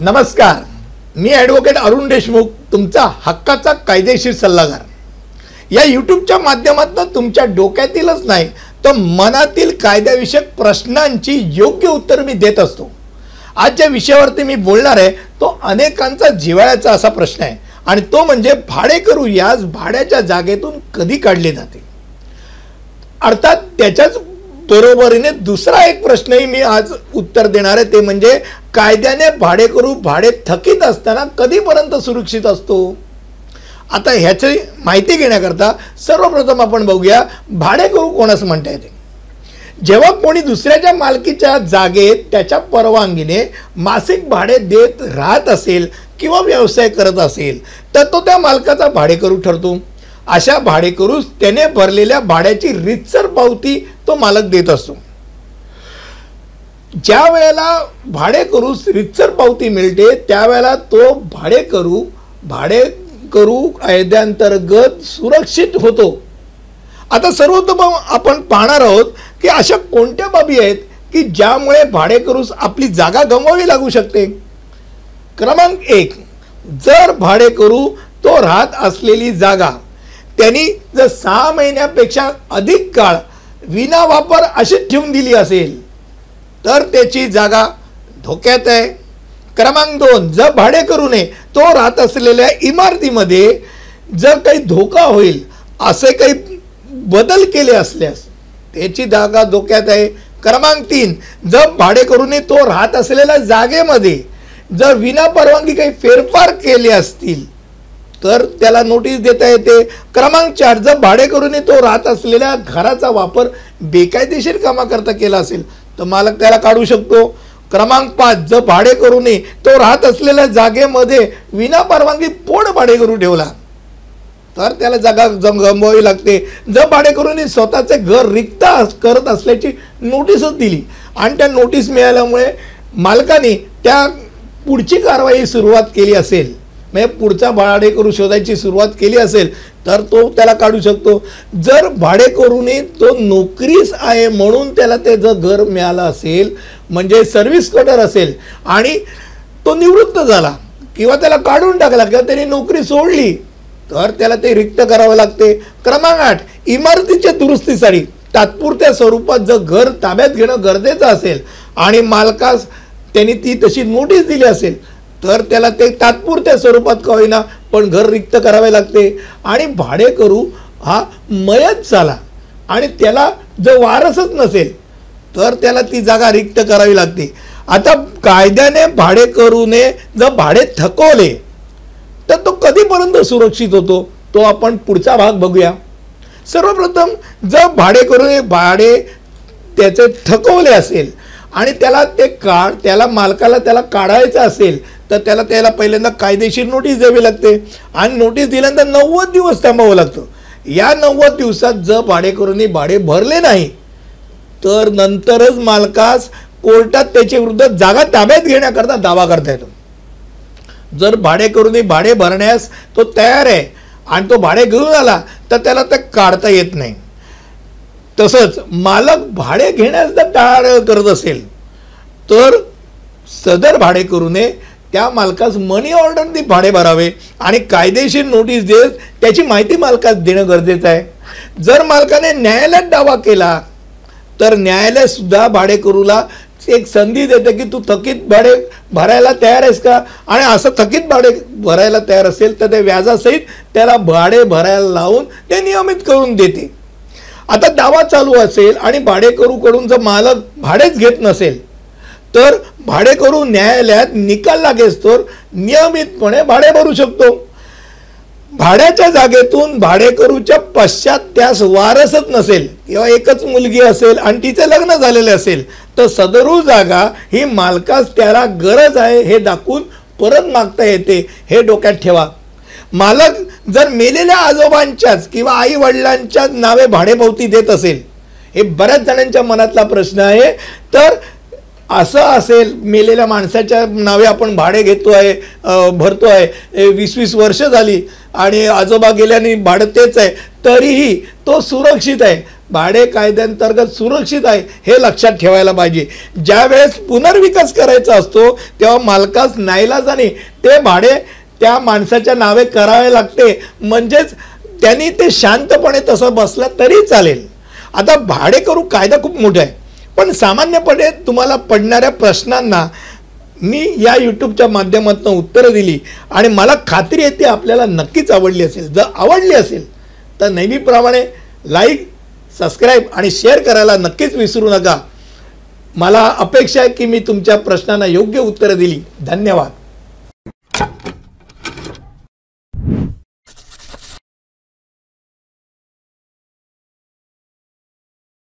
नमस्कार. मी ॲडव्होकेट अरुण देशमुख तुमचा हक्काचा कायदेशीर सल्लागार. या यूट्यूबच्या माध्यमातून तुमच्या डोक्यातीलच नाही तर मनातील कायद्याविषयक प्रश्नांची योग्य उत्तर मी देत असतो. आज ज्या विषयावरती मी बोलणार आहे तो अनेकांचा जिव्हाळ्याचा असा प्रश्न आहे. आणि तो म्हणजे भाडेकरू यास भाड्याच्या जागेतून कधी काढले जाते? अर्थात त्याच्याच बरोबरीने दुसरा एक प्रश्नही मी आज उत्तर देणार आहे ते म्हणजे कायद्याने भाडेकरू भाडे थकीत असताना कधीपर्यंत सुरक्षित असतो? आता ह्याची माहिती घेण्याकरता सर्वप्रथम आपण बघूया भाडेकरू कोणास म्हणता येते? जेव्हा कोणी दुसऱ्याच्या मालकीच्या जागेत त्याच्या परवानगीने मासिक भाडे देत राहत असेल किंवा व्यवसाय करत असेल तर तो त्या मालकाचा भाडेकरू ठरतो. अशा भाडेकरूस त्याने भरलेल्या भाड्याची रितसर पावती तो मालक देत असतो. ज्या वेळेला भाडेकरूस रितसर पावती मिळते त्यावेळेला तो भाडेकरू भाडेकरू कायद्यांतर्गत सुरक्षित होतो. आता सर्वोत्तम आपण पाहणार आहोत की अशा कोणत्या बाबी आहेत की ज्यामुळे भाडेकरूस आपली जागा गमवावी लागू शकते? क्रमांक एक जर भाडेकरू तो राहत असलेली जागा त्यांनी जर सहा महिन्यापेक्षा अधिक काळ विना वापर अशीच ठेवून दिली असेल तर त्याची जागा धोक्यात आहे. क्रमांक दोन जर भाडेकरूने तो राहत असलेल्या इमारतीमध्ये जर काही धोका होईल असे काही बदल केले असल्यास त्याची जागा धोक्यात आहे. क्रमांक तीन जर भाडेकरूने तो राहत असलेल्या जागेमध्ये जर विना परवानगी काही फेरफार केले असतील तर त्याला नोटीस देता येते. क्रमांक चार जर भाडेकरूने तो राहत असलेल्या घराचा वापर बेकायदेशीर कामाकरता केला असेल तर मालक त्याला काढू शकतो. क्रमांक पाच जर भाडेकरूने तो राहत असलेल्या जागेमध्ये विना परवानगी पोड भाडेकरू ठेवला. तर त्याला जागा जम गमवावी लागते. जर भाडेकरूने स्वतःचे घर रिक्त करत असल्याची नोटीसच दिली. आणि त्या नोटीस मिळाल्यामुळे मालकाने त्या पुढची कारवाई सुरुवात केली असेल. म्हणजे पुढचा भाडेकरू शोधायची सुरुवात केली असेल तर तो त्याला काढू शकतो. जर भाडेकरूने तो नोकरीस आहे म्हणून त्याला ते जर घर मिळालं असेल म्हणजे सर्व्हिस कटर असेल आणि तो निवृत्त झाला किंवा त्याला काढून टाकला किंवा त्याने नोकरी सोडली तर त्याला ते रिक्त करावं लागते. क्रमांक आठ इमारतीच्या दुरुस्तीसाठी तात्पुरत्या स्वरूपात जर घर ताब्यात घेणं गरजेचं असेल आणि मालकास त्यांनी ती तशी नोटीस दिली असेल तर त्याला ते तात्पुरत्या स्वरूपात का होईना पण घर रिक्त करावे लागते. आणि भाडेकरू हा मयत झाला. आणि त्याला जर वारसच नसेल तर त्याला ती जागा रिक्त करावी लागते. आता कायद्याने भाडेकरूने जर भाडे थकवले तर तो कधीपर्यंत सुरक्षित होतो? तो आपण पुढचा भाग बघूया. सर्वप्रथम जर भाडेकरूने भाडे त्याचे थकवले असेल आणि त्याला ते काढ त्याला मालकाला त्याला काढायचं असेल तर त्याला त्याला पहिल्यांदा कायदेशीर नोटीस द्यावी लागते. आणि नोटीस दिल्यानंतर नव्वद दिवस थांबावं लागतं. या नव्वद दिवसात जर भाडेकरूंनी भाडे भरले नाही तर नंतरच मालकास कोर्टात त्याच्या विरुद्ध जागा ताब्यात घेण्याकरता दावा करता येतो. जर भाडेकरूंनी भाडे भरण्यास तो तयार आहे आणि तो भाडे घेऊन आला तर त्याला ते काढता येत नाही. तसंच मालक भाडे घेण्यास जर टाळ करत असेल तर सदर भाडेकरूने त्या मालकास मनी ऑर्डर ती भाडे भरावे आणि कायदेशीर नोटीस देत त्याची माहिती मालकास देणं गरजेचं आहे. जर मालकाने न्यायालयात दावा केला तर न्यायालयसुद्धा भाडेकरूला एक संधी देते की तू थकीत भाडे भरायला तयार आहेस का? आणि असं थकीत भाडे भरायला तयार असेल तर त्या व्याजासहित त्याला भाडे भरायला लावून ते नियमित करून देते. आता दावा चालू असेल आणि भाडेकरूकडून जर मालक भाडेच घेत नसेल तर भाडेकरू न्यायालयात निकाल लागेस तर नियमितपणे भाडे भरू शकतो. भाड्याच्या जागेतून भाडेकरूच्या पश्चात त्यास वारसच नसेल किंवा एकच मुलगी असेल आणि तिचे लग्न झालेले असेल तर सदरू जागा ही मालकास त्याला गरज आहे हे दाखवून परत मागता येते हे डोक्यात ठेवा. मालक जर मेलेल्या आजोबांच्याच किंवा आई वडिलांच्याच नावे भाडेभोवती देत असेल हे बऱ्याच जणांच्या मनातला प्रश्न आहे. तर असं असेल मेलेल्या माणसाच्या नावे आपण भाडे घेतो आहे भरतो आहे वीस वीस वर्ष झाली आणि आजोबा गेल्याने भाडं तेच आहे तरीही तो सुरक्षित आहे. भाडे कायद्यांतर्गत सुरक्षित आहे हे लक्षात ठेवायला पाहिजे. ज्यावेळेस पुनर्विकास करायचा असतो तेव्हा मालकास नाईलाजाने ते भाडे त्या माणसाच्या नावे करावे लागते. म्हणजेच त्यांनी ते शांतपणे तसं बसलं तरी चालेल. आता भाडे करू कायदा खूप मोठा आहे. पण सामान्यपणे तुम्हाला पडणाऱ्या प्रश्नांना मी या यूट्यूबच्या माध्यमातून उत्तरं दिली. आणि मला खात्री आहे ती आपल्याला नक्कीच आवडली असेल. जर आवडली असेल तर नेहमीप्रमाणे लाईक सबस्क्राईब आणि शेअर करायला नक्कीच विसरू नका. मला अपेक्षा आहे की मी तुमच्या प्रश्नांना योग्य उत्तरं दिली. धन्यवाद.